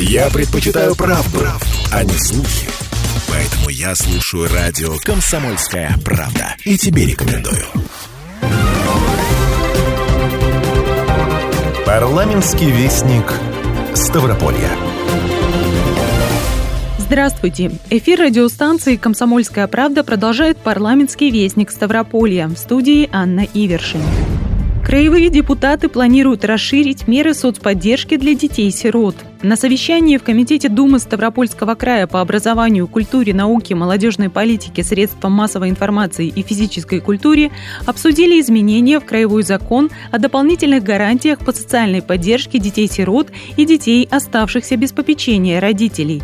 Я предпочитаю правду, правду, а не слухи. Поэтому я слушаю радио «Комсомольская правда». И тебе рекомендую. Парламентский вестник Ставрополья. Здравствуйте. Эфир радиостанции «Комсомольская правда» продолжает парламентский вестник Ставрополья. В студии Анна Ивершин. Краевые депутаты планируют расширить меры соцподдержки для детей-сирот. На совещании в Комитете Думы Ставропольского края по образованию, культуре, науке, молодежной политике, средствам массовой информации и физической культуре обсудили изменения в краевой закон о дополнительных гарантиях по социальной поддержке детей-сирот и детей, оставшихся без попечения родителей.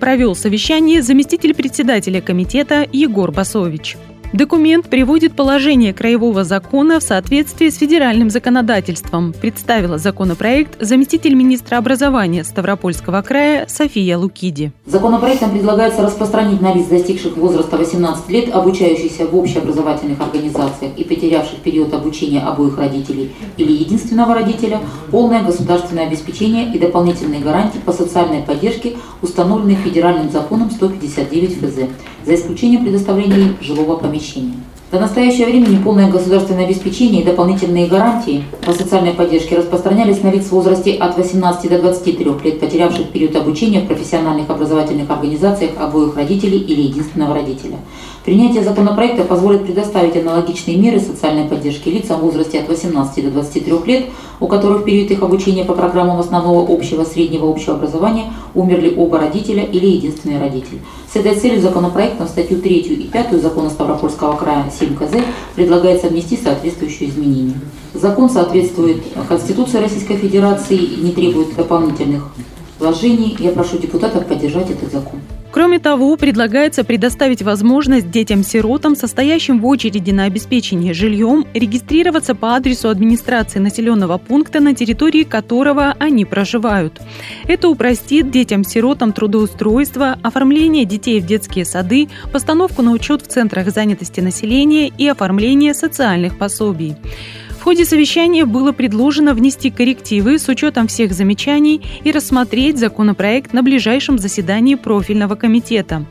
Провел совещание заместитель председателя комитета Егор Басович. Документ приводит положение краевого закона в соответствии с федеральным законодательством, представила законопроект заместитель министра образования Ставропольского края София Лукиди. Законопроектом предлагается распространить на лиц, достигших возраста 18 лет, обучающихся в общеобразовательных организациях и потерявших период обучения обоих родителей или единственного родителя, полное государственное обеспечение и дополнительные гарантии по социальной поддержке, установленные федеральным законом 159 ФЗ, за исключением предоставления жилого помещения. До настоящего времени полное государственное обеспечение и дополнительные гарантии по социальной поддержке распространялись на лиц в возрасте от 18 до 23 лет, потерявших период обучения в профессиональных образовательных организациях обоих родителей или единственного родителя. Принятие законопроекта позволит предоставить аналогичные меры социальной поддержки лицам в возрасте от 18 до 23 лет, у которых в период их обучения по программам основного общего среднего общего образования умерли оба родителя или единственный родитель. С этой целью законопроектом статью 3 и 5 закона Ставропольского края 7 КЗ предлагается внести соответствующие изменения. Закон соответствует Конституции Российской Федерации и не требует дополнительных вложений. Я прошу депутатов поддержать этот закон. Кроме того, предлагается предоставить возможность детям-сиротам, состоящим в очереди на обеспечение жильем, регистрироваться по адресу администрации населенного пункта, на территории которого они проживают. Это упростит детям-сиротам трудоустройство, оформление детей в детские сады, постановку на учет в центрах занятости населения и оформление социальных пособий. В ходе совещания было предложено внести коррективы с учетом всех замечаний и рассмотреть законопроект на ближайшем заседании профильного комитета.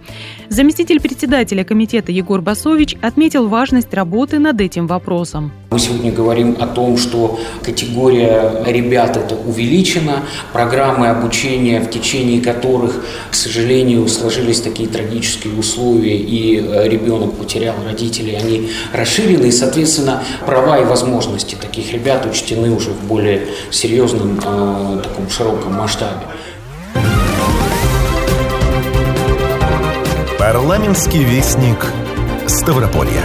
Заместитель председателя комитета Егор Басович отметил важность работы над этим вопросом. Мы сегодня говорим о том, что категория ребят это увеличена, программы обучения, в течение которых, к сожалению, сложились такие трагические условия, и э, ребенок потерял родителей, они расширены, и, соответственно, права и возможности таких ребят учтены уже в более серьезном, э, таком широком масштабе. Парламентский вестник Ставрополья.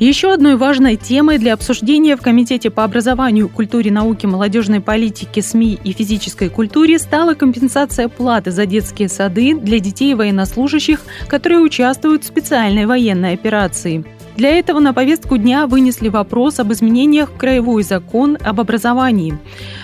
Еще одной важной темой для обсуждения в Комитете по образованию, культуре, науке, молодежной политике, СМИ и физической культуре стала компенсация платы за детские сады для детей военнослужащих, которые участвуют в специальной военной операции. Для этого на повестку дня вынесли вопрос об изменениях в Краевой закон об образовании.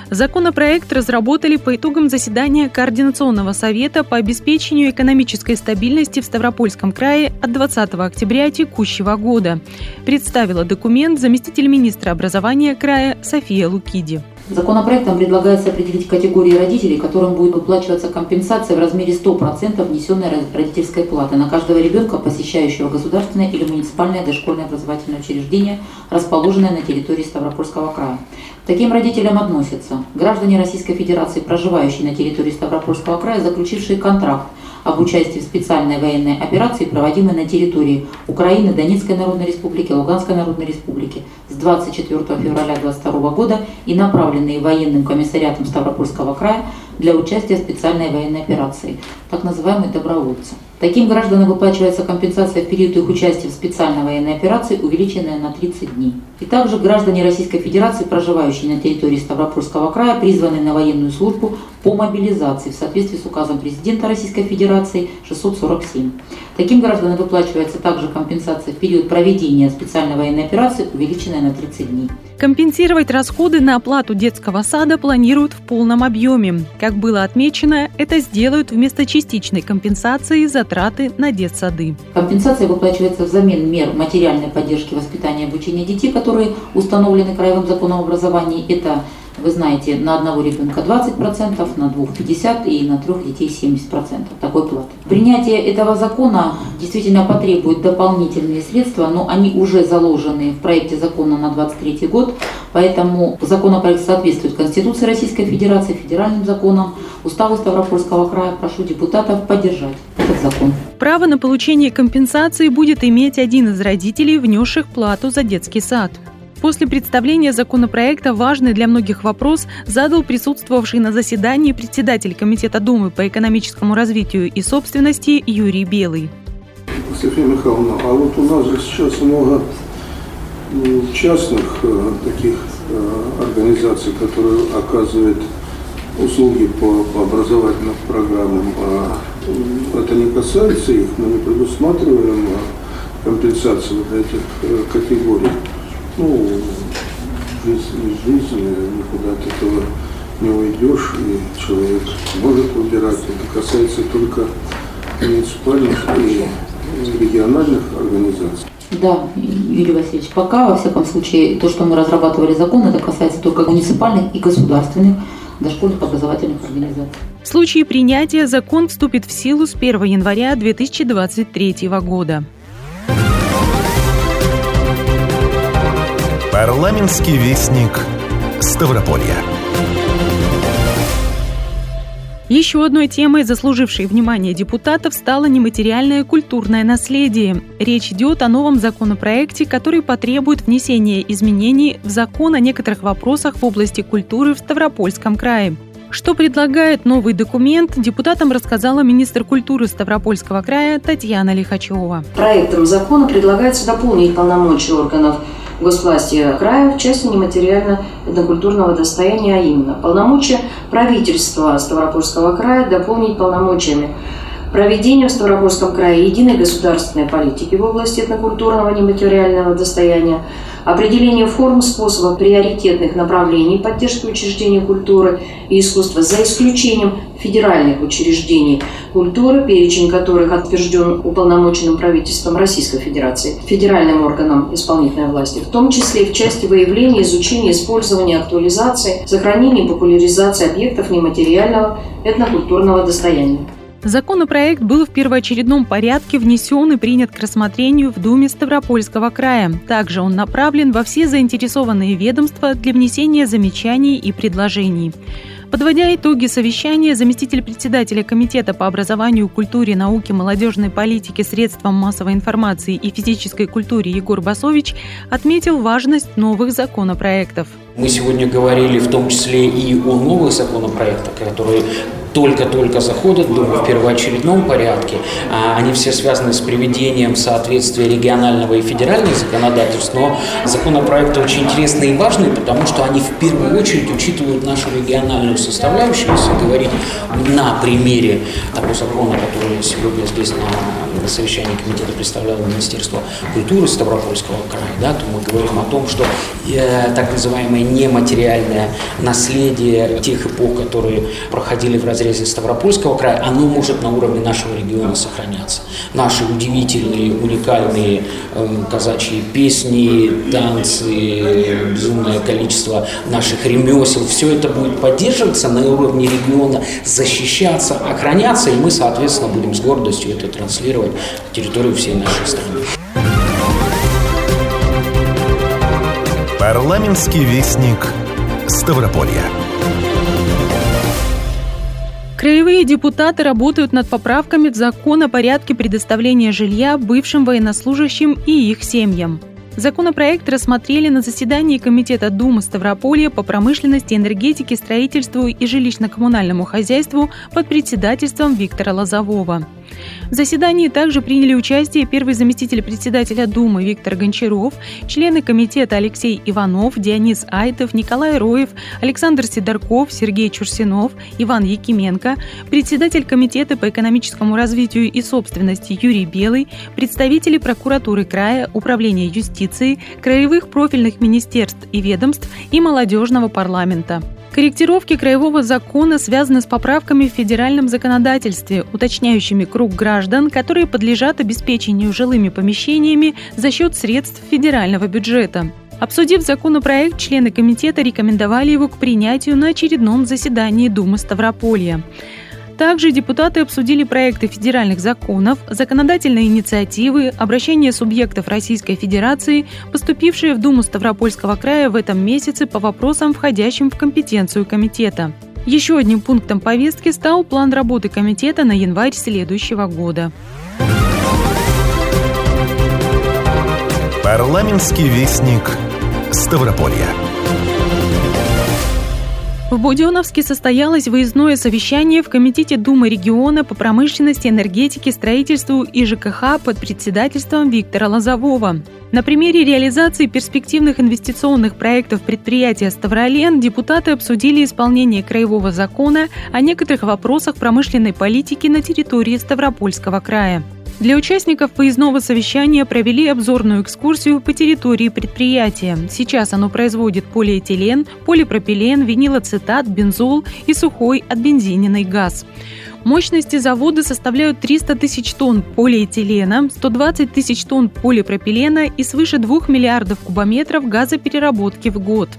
Законопроект разработали по итогам заседания Координационного совета по обеспечению экономической стабильности в Ставропольском крае от 20 октября текущего года. Представила документ заместитель министра образования края София Лукиди. Законопроектом предлагается определить категории родителей, которым будет выплачиваться компенсация в размере 100% внесенной родительской платы на каждого ребенка, посещающего государственное или муниципальное дошкольное образовательное учреждение, расположенное на территории Ставропольского края. Таким родителям относятся граждане Российской Федерации, проживающие на территории Ставропольского края, заключившие контракт об участии в специальной военной операции, проводимой на территории Украины, Донецкой Народной Республики, Луганской Народной Республики с 24 февраля 2022 года и направленные военным комиссариатом Ставропольского края для участия в специальной военной операции, так называемые добровольцы. Таким гражданам выплачивается компенсация в период их участия в специальной военной операции, увеличенная на 30 дней. И также граждане Российской Федерации, проживающие на территории Ставропольского края, призванные на военную службу по мобилизации в соответствии с указом президента Российской Федерации 647. Таким гражданам выплачивается также компенсация в период проведения специальной военной операции, увеличенная на 30 дней. Компенсировать расходы на оплату детского сада планируют в полном объеме. Как было отмечено, это сделают вместо частичной компенсации затраты на детсады. Компенсация выплачивается взамен мер материальной поддержки воспитания и обучения детей, которые установлены Краевым законом образования. Это Вы знаете, на одного ребенка 20%, на двух 50% и на трех детей 70% такой платы. Принятие этого закона действительно потребует дополнительные средства, но они уже заложены в проекте закона на 2023 год, поэтому законопроект соответствует Конституции Российской Федерации, федеральным законам, Уставу Ставропольского края. Прошу депутатов поддержать этот закон. Право на получение компенсации будет иметь один из родителей, внесших плату за детский сад. После представления законопроекта важный для многих вопрос задал присутствовавший на заседании председатель Комитета Думы по экономическому развитию и собственности Юрий Белый. София Михайловна, а вот у нас же сейчас много частных э, таких э, организаций, которые оказывают услуги по, по образовательным программам. А это не касается их, мы не предусматриваем а компенсацию вот этих э, категорий ну, жизнь, жизнь, никуда от этого не уйдешь, и человек может выбирать. Это касается только муниципальных и региональных организаций. Да, Юрий Васильевич, пока, во всяком случае, то, что мы разрабатывали закон, это касается только муниципальных и государственных дошкольных образовательных организаций. В случае принятия закон вступит в силу с 1 января 2023 года. Парламентский вестник Ставрополья. Еще одной темой, заслужившей внимание депутатов, стало нематериальное культурное наследие. Речь идет о новом законопроекте, который потребует внесения изменений в закон о некоторых вопросах в области культуры в Ставропольском крае. Что предлагает новый документ, депутатам рассказала министр культуры Ставропольского края Татьяна Лихачева. Проектом закона предлагается дополнить полномочия органов госвласти края в части нематериально-этнокультурного достояния, а именно полномочия правительства Ставропольского края дополнить полномочиями проведения в Ставропольском крае единой государственной политики в области этнокультурного нематериального достояния, определение форм, способов приоритетных направлений поддержки учреждений культуры и искусства за исключением федеральных учреждений культуры, перечень которых утвержден уполномоченным правительством Российской Федерации, федеральным органом исполнительной власти, в том числе и в части выявления, изучения, использования, актуализации, сохранения и популяризации объектов нематериального этнокультурного достояния. Законопроект был в первоочередном порядке внесен и принят к рассмотрению в Думе Ставропольского края. Также он направлен во все заинтересованные ведомства для внесения замечаний и предложений. Подводя итоги совещания, заместитель председателя Комитета по образованию, культуре, науке, молодежной политике, средствам массовой информации и физической культуре Егор Басович отметил важность новых законопроектов. Мы сегодня говорили в том числе и о новых законопроектах, которые только-только заходят, думаю, в первоочередном порядке. А, они все связаны с приведением соответствия регионального и федерального законодательств, но законопроекты очень интересные и важные, потому что они в первую очередь учитывают нашу региональную составляющую, если говорить на примере того закона, который сегодня здесь на, на совещании комитета представляло Министерство культуры Ставропольского края, да, то мы говорим о том, что э, так называемое нематериальное наследие тех эпох, которые проходили в разрезе Ставропольского края, оно может на уровне нашего региона сохраняться. Наши удивительные, уникальные э, казачьи песни, танцы, безумное количество наших ремесел, все это будет поддерживаться на уровне региона, защищаться, охраняться, и мы, соответственно, будем с гордостью это транслировать на территорию всей нашей страны. Парламентский вестник Ставрополья. Краевые депутаты работают над поправками в закон о порядке предоставления жилья бывшим военнослужащим и их семьям. Законопроект рассмотрели на заседании Комитета Думы Ставрополья по промышленности, энергетике, строительству и жилищно-коммунальному хозяйству под председательством Виктора Лозового. В заседании также приняли участие первый заместитель председателя Думы Виктор Гончаров, члены комитета Алексей Иванов, Дионис Айтов, Николай Роев, Александр Сидорков, Сергей Чурсинов, Иван Якименко, председатель комитета по экономическому развитию и собственности Юрий Белый, представители прокуратуры края, управления юстиции, краевых профильных министерств и ведомств и молодежного парламента. Корректировки краевого закона связаны с поправками в федеральном законодательстве, уточняющими круг граждан, которые подлежат обеспечению жилыми помещениями за счет средств федерального бюджета. Обсудив законопроект, члены комитета рекомендовали его к принятию на очередном заседании Думы Ставрополья. Также депутаты обсудили проекты федеральных законов, законодательные инициативы, обращения субъектов Российской Федерации, поступившие в Думу Ставропольского края в этом месяце по вопросам, входящим в компетенцию комитета. Еще одним пунктом повестки стал план работы комитета на январь следующего года. Парламентский вестник Ставрополья. В Буденновске состоялось выездное совещание в Комитете Думы региона по промышленности, энергетике, строительству и ЖКХ под председательством Виктора Лозового. На примере реализации перспективных инвестиционных проектов предприятия «Ставролен» депутаты обсудили исполнение краевого закона о некоторых вопросах промышленной политики на территории Ставропольского края. Для участников выездного совещания провели обзорную экскурсию по территории предприятия. Сейчас оно производит полиэтилен, полипропилен, винилоцетат, бензол и сухой отбензиненный газ. Мощности завода составляют 300 тысяч тонн полиэтилена, 120 тысяч тонн полипропилена и свыше 2 миллиардов кубометров газопереработки в год.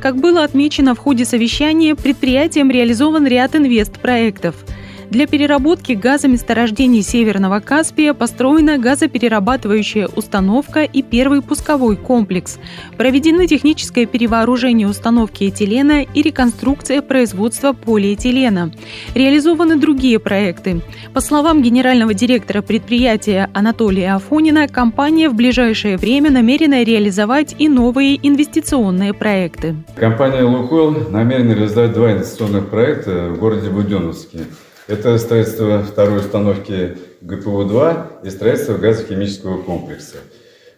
Как было отмечено в ходе совещания, предприятием реализован ряд инвестпроектов – для переработки газа месторождений Северного Каспия построена газоперерабатывающая установка и первый пусковой комплекс. Проведены техническое перевооружение установки этилена и реконструкция производства полиэтилена. Реализованы другие проекты. По словам генерального директора предприятия Анатолия Афонина, компания в ближайшее время намерена реализовать и новые инвестиционные проекты. Компания «Лукойл» намерена реализовать два инвестиционных проекта в городе Буденновске – это строительство второй установки ГПУ-2 и строительство газохимического комплекса.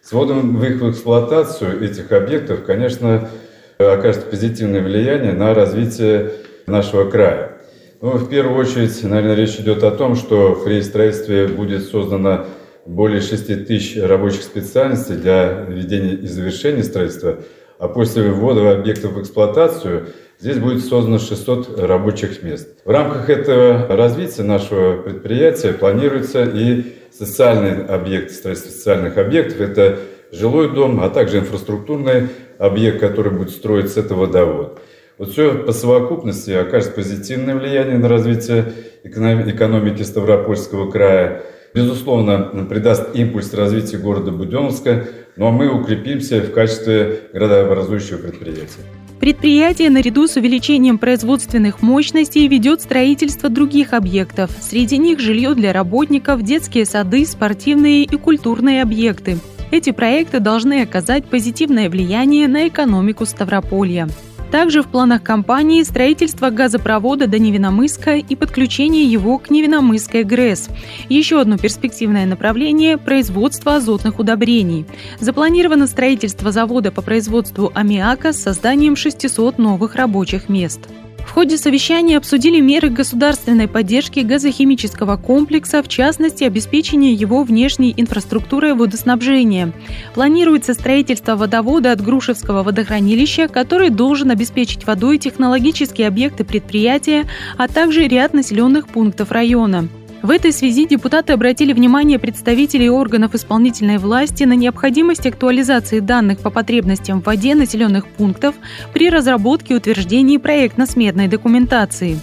С вводом в их эксплуатацию этих объектов, конечно, окажет позитивное влияние на развитие нашего края. Ну, в первую очередь, наверное, речь идет о том, что при строительстве будет создано более 6 тысяч рабочих специальностей для ведения и завершения строительства, а после ввода объектов в эксплуатацию Здесь будет создано 600 рабочих мест. В рамках этого развития нашего предприятия планируется и социальный объект, строительство социальных объектов. Это жилой дом, а также инфраструктурный объект, который будет строиться, это водовод. Вот все по совокупности окажет позитивное влияние на развитие экономики Ставропольского края. Безусловно, придаст импульс развитию города Буденновска, но ну а мы укрепимся в качестве градообразующего предприятия. Предприятие наряду с увеличением производственных мощностей ведет строительство других объектов. Среди них жилье для работников, детские сады, спортивные и культурные объекты. Эти проекты должны оказать позитивное влияние на экономику Ставрополья. Также в планах компании строительство газопровода до Невиномыска и подключение его к Невиномысской ГРЭС. Еще одно перспективное направление – производство азотных удобрений. Запланировано строительство завода по производству аммиака с созданием 600 новых рабочих мест. В ходе совещания обсудили меры государственной поддержки газохимического комплекса, в частности, обеспечение его внешней инфраструктурой водоснабжения. Планируется строительство водовода от Грушевского водохранилища, который должен обеспечить водой технологические объекты предприятия, а также ряд населенных пунктов района. В этой связи депутаты обратили внимание представителей органов исполнительной власти на необходимость актуализации данных по потребностям в воде населенных пунктов при разработке и утверждении проектно-сметной документации.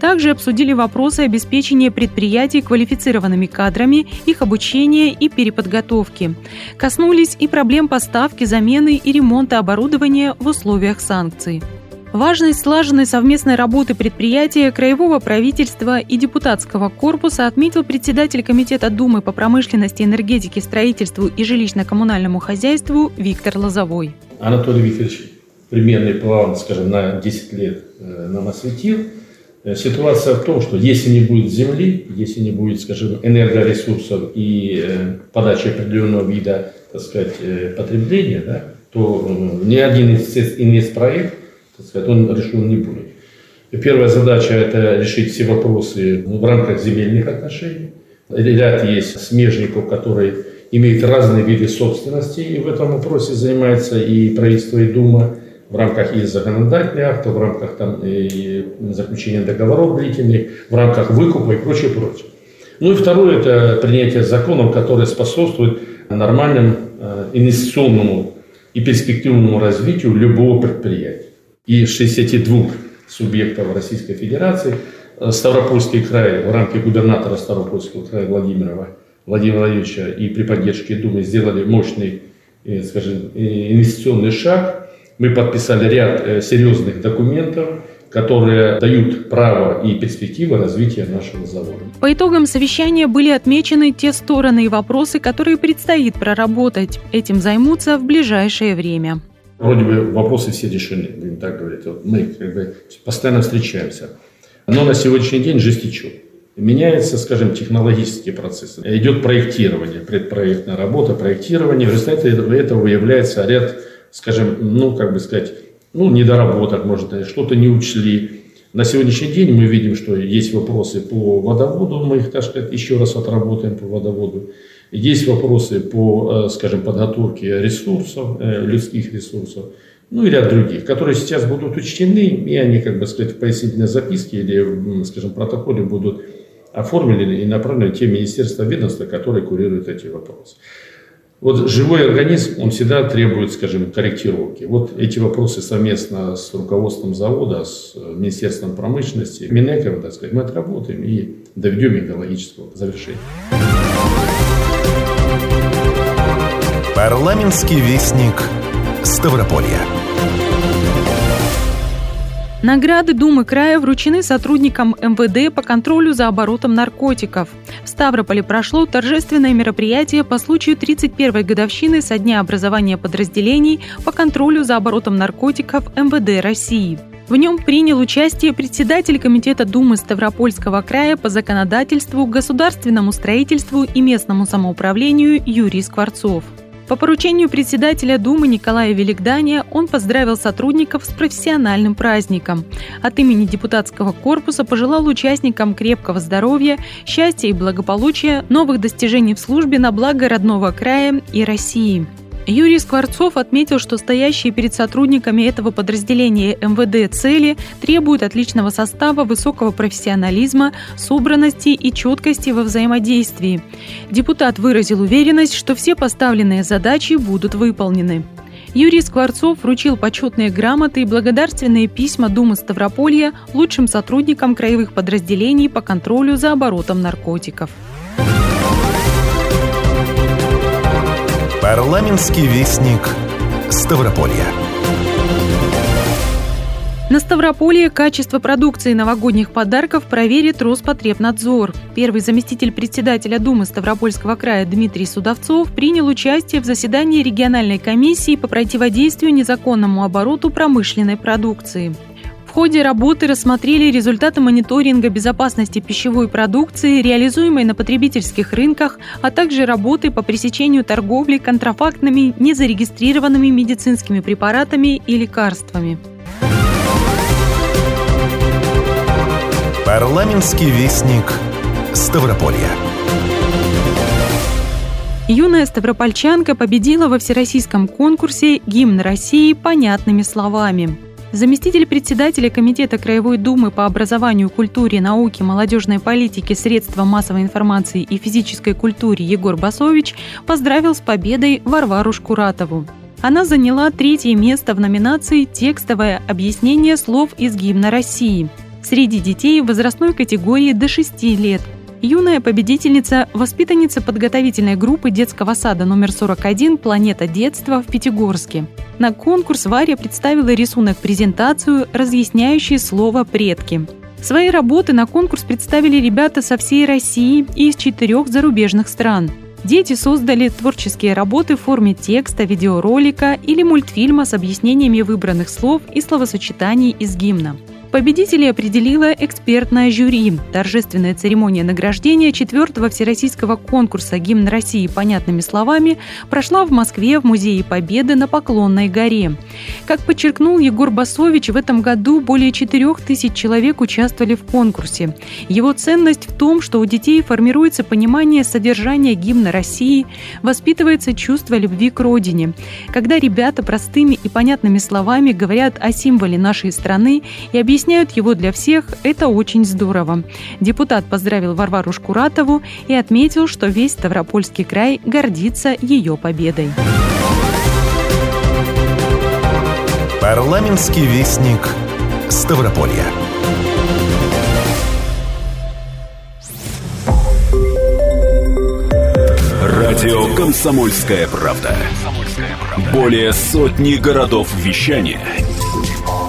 Также обсудили вопросы обеспечения предприятий квалифицированными кадрами, их обучения и переподготовки. Коснулись и проблем поставки, замены и ремонта оборудования в условиях санкций. Важность слаженной совместной работы предприятия, краевого правительства и депутатского корпуса отметил председатель Комитета Думы по промышленности, энергетике, строительству и жилищно-коммунальному хозяйству Виктор Лозовой. Анатолий Викторович примерный план, скажем, на 10 лет э, нам осветил. Э, ситуация в том, что если не будет земли, если не будет, скажем, энергоресурсов и э, подачи определенного вида, так сказать, потребления, да, то ни один инвестпроект так сказать, он решен не будет. И первая задача – это решить все вопросы в рамках земельных отношений. Ряд есть смежников, которые имеют разные виды собственности, и в этом вопросе занимается и правительство, и Дума в рамках и законодательных актов, в рамках там, и заключения договоров длительных, в рамках выкупа и прочее, прочее. Ну и второе – это принятие законов, которые способствуют нормальному э, инвестиционному и перспективному развитию любого предприятия. И 62 субъектов Российской Федерации э, Ставропольский край в рамках губернатора Ставропольского края Владимирова Владимира Владимировича и при поддержке Думы сделали мощный, э, скажем, инвестиционный шаг. Мы подписали ряд серьезных документов, которые дают право и перспективы развития нашего завода. По итогам совещания были отмечены те стороны и вопросы, которые предстоит проработать. Этим займутся в ближайшее время. Вроде бы вопросы все решены, будем так говорить. Вот мы как бы постоянно встречаемся. Но на сегодняшний день жизнь течет. Меняется, скажем, технологические процессы. Идет проектирование, предпроектная работа, проектирование. В результате этого выявляется ряд, скажем, ну, как бы сказать, ну, недоработок, может, что-то не учли. На сегодняшний день мы видим, что есть вопросы по водоводу, мы их, так сказать, еще раз отработаем по водоводу. Есть вопросы по, э, скажем, подготовке ресурсов, э, людских ресурсов, ну и ряд других, которые сейчас будут учтены, и они, как бы сказать, в пояснительной записке или, скажем, протоколе будут оформлены и направлены те министерства, ведомства, которые курируют эти вопросы. Вот живой организм, он всегда требует, скажем, корректировки. Вот эти вопросы совместно с руководством завода, с э, Министерством промышленности, Минэком, так сказать, мы отработаем и доведем их до логического завершения. Парламентский вестник Ставрополья. Награды Думы края вручены сотрудникам МВД по контролю за оборотом наркотиков. В Ставрополе прошло торжественное мероприятие по случаю 31-й годовщины со дня образования подразделений по контролю за оборотом наркотиков МВД России. В нем принял участие председатель Комитета Думы Ставропольского края по законодательству, государственному строительству и местному самоуправлению Юрий Скворцов. По поручению председателя Думы Николая Великдания он поздравил сотрудников с профессиональным праздником. От имени депутатского корпуса пожелал участникам крепкого здоровья, счастья и благополучия, новых достижений в службе на благо родного края и России. Юрий Скворцов отметил, что стоящие перед сотрудниками этого подразделения МВД цели требуют отличного состава, высокого профессионализма, собранности и четкости во взаимодействии. Депутат выразил уверенность, что все поставленные задачи будут выполнены. Юрий Скворцов вручил почетные грамоты и благодарственные письма Думы Ставрополья лучшим сотрудникам краевых подразделений по контролю за оборотом наркотиков. Парламентский вестник Ставрополья. На Ставрополье качество продукции новогодних подарков проверит Роспотребнадзор. Первый заместитель председателя Думы Ставропольского края Дмитрий Судовцов принял участие в заседании региональной комиссии по противодействию незаконному обороту промышленной продукции ходе работы рассмотрели результаты мониторинга безопасности пищевой продукции, реализуемой на потребительских рынках, а также работы по пресечению торговли контрафактными незарегистрированными медицинскими препаратами и лекарствами. Парламентский вестник Ставрополья. Юная ставропольчанка победила во всероссийском конкурсе «Гимн России» понятными словами. Заместитель председателя Комитета Краевой Думы по образованию, культуре, науке, молодежной политике, средствам массовой информации и физической культуре Егор Басович поздравил с победой Варвару Шкуратову. Она заняла третье место в номинации «Текстовое объяснение слов из гимна России» среди детей возрастной категории до 6 лет – Юная победительница – воспитанница подготовительной группы детского сада номер 41 «Планета детства» в Пятигорске. На конкурс Варя представила рисунок-презентацию, разъясняющий слово «предки». Свои работы на конкурс представили ребята со всей России и из четырех зарубежных стран. Дети создали творческие работы в форме текста, видеоролика или мультфильма с объяснениями выбранных слов и словосочетаний из гимна. Победителей определила экспертное жюри. Торжественная церемония награждения четвертого всероссийского конкурса «Гимн России» понятными словами прошла в Москве в Музее Победы на Поклонной горе. Как подчеркнул Егор Басович, в этом году более четырех тысяч человек участвовали в конкурсе. Его ценность в том, что у детей формируется понимание содержания гимна России, воспитывается чувство любви к родине. Когда ребята простыми и понятными словами говорят о символе нашей страны и объясняют объясняют его для всех, это очень здорово. Депутат поздравил Варвару Шкуратову и отметил, что весь Ставропольский край гордится ее победой. Парламентский вестник Ставрополья. Радио «Комсомольская правда». Более сотни городов вещания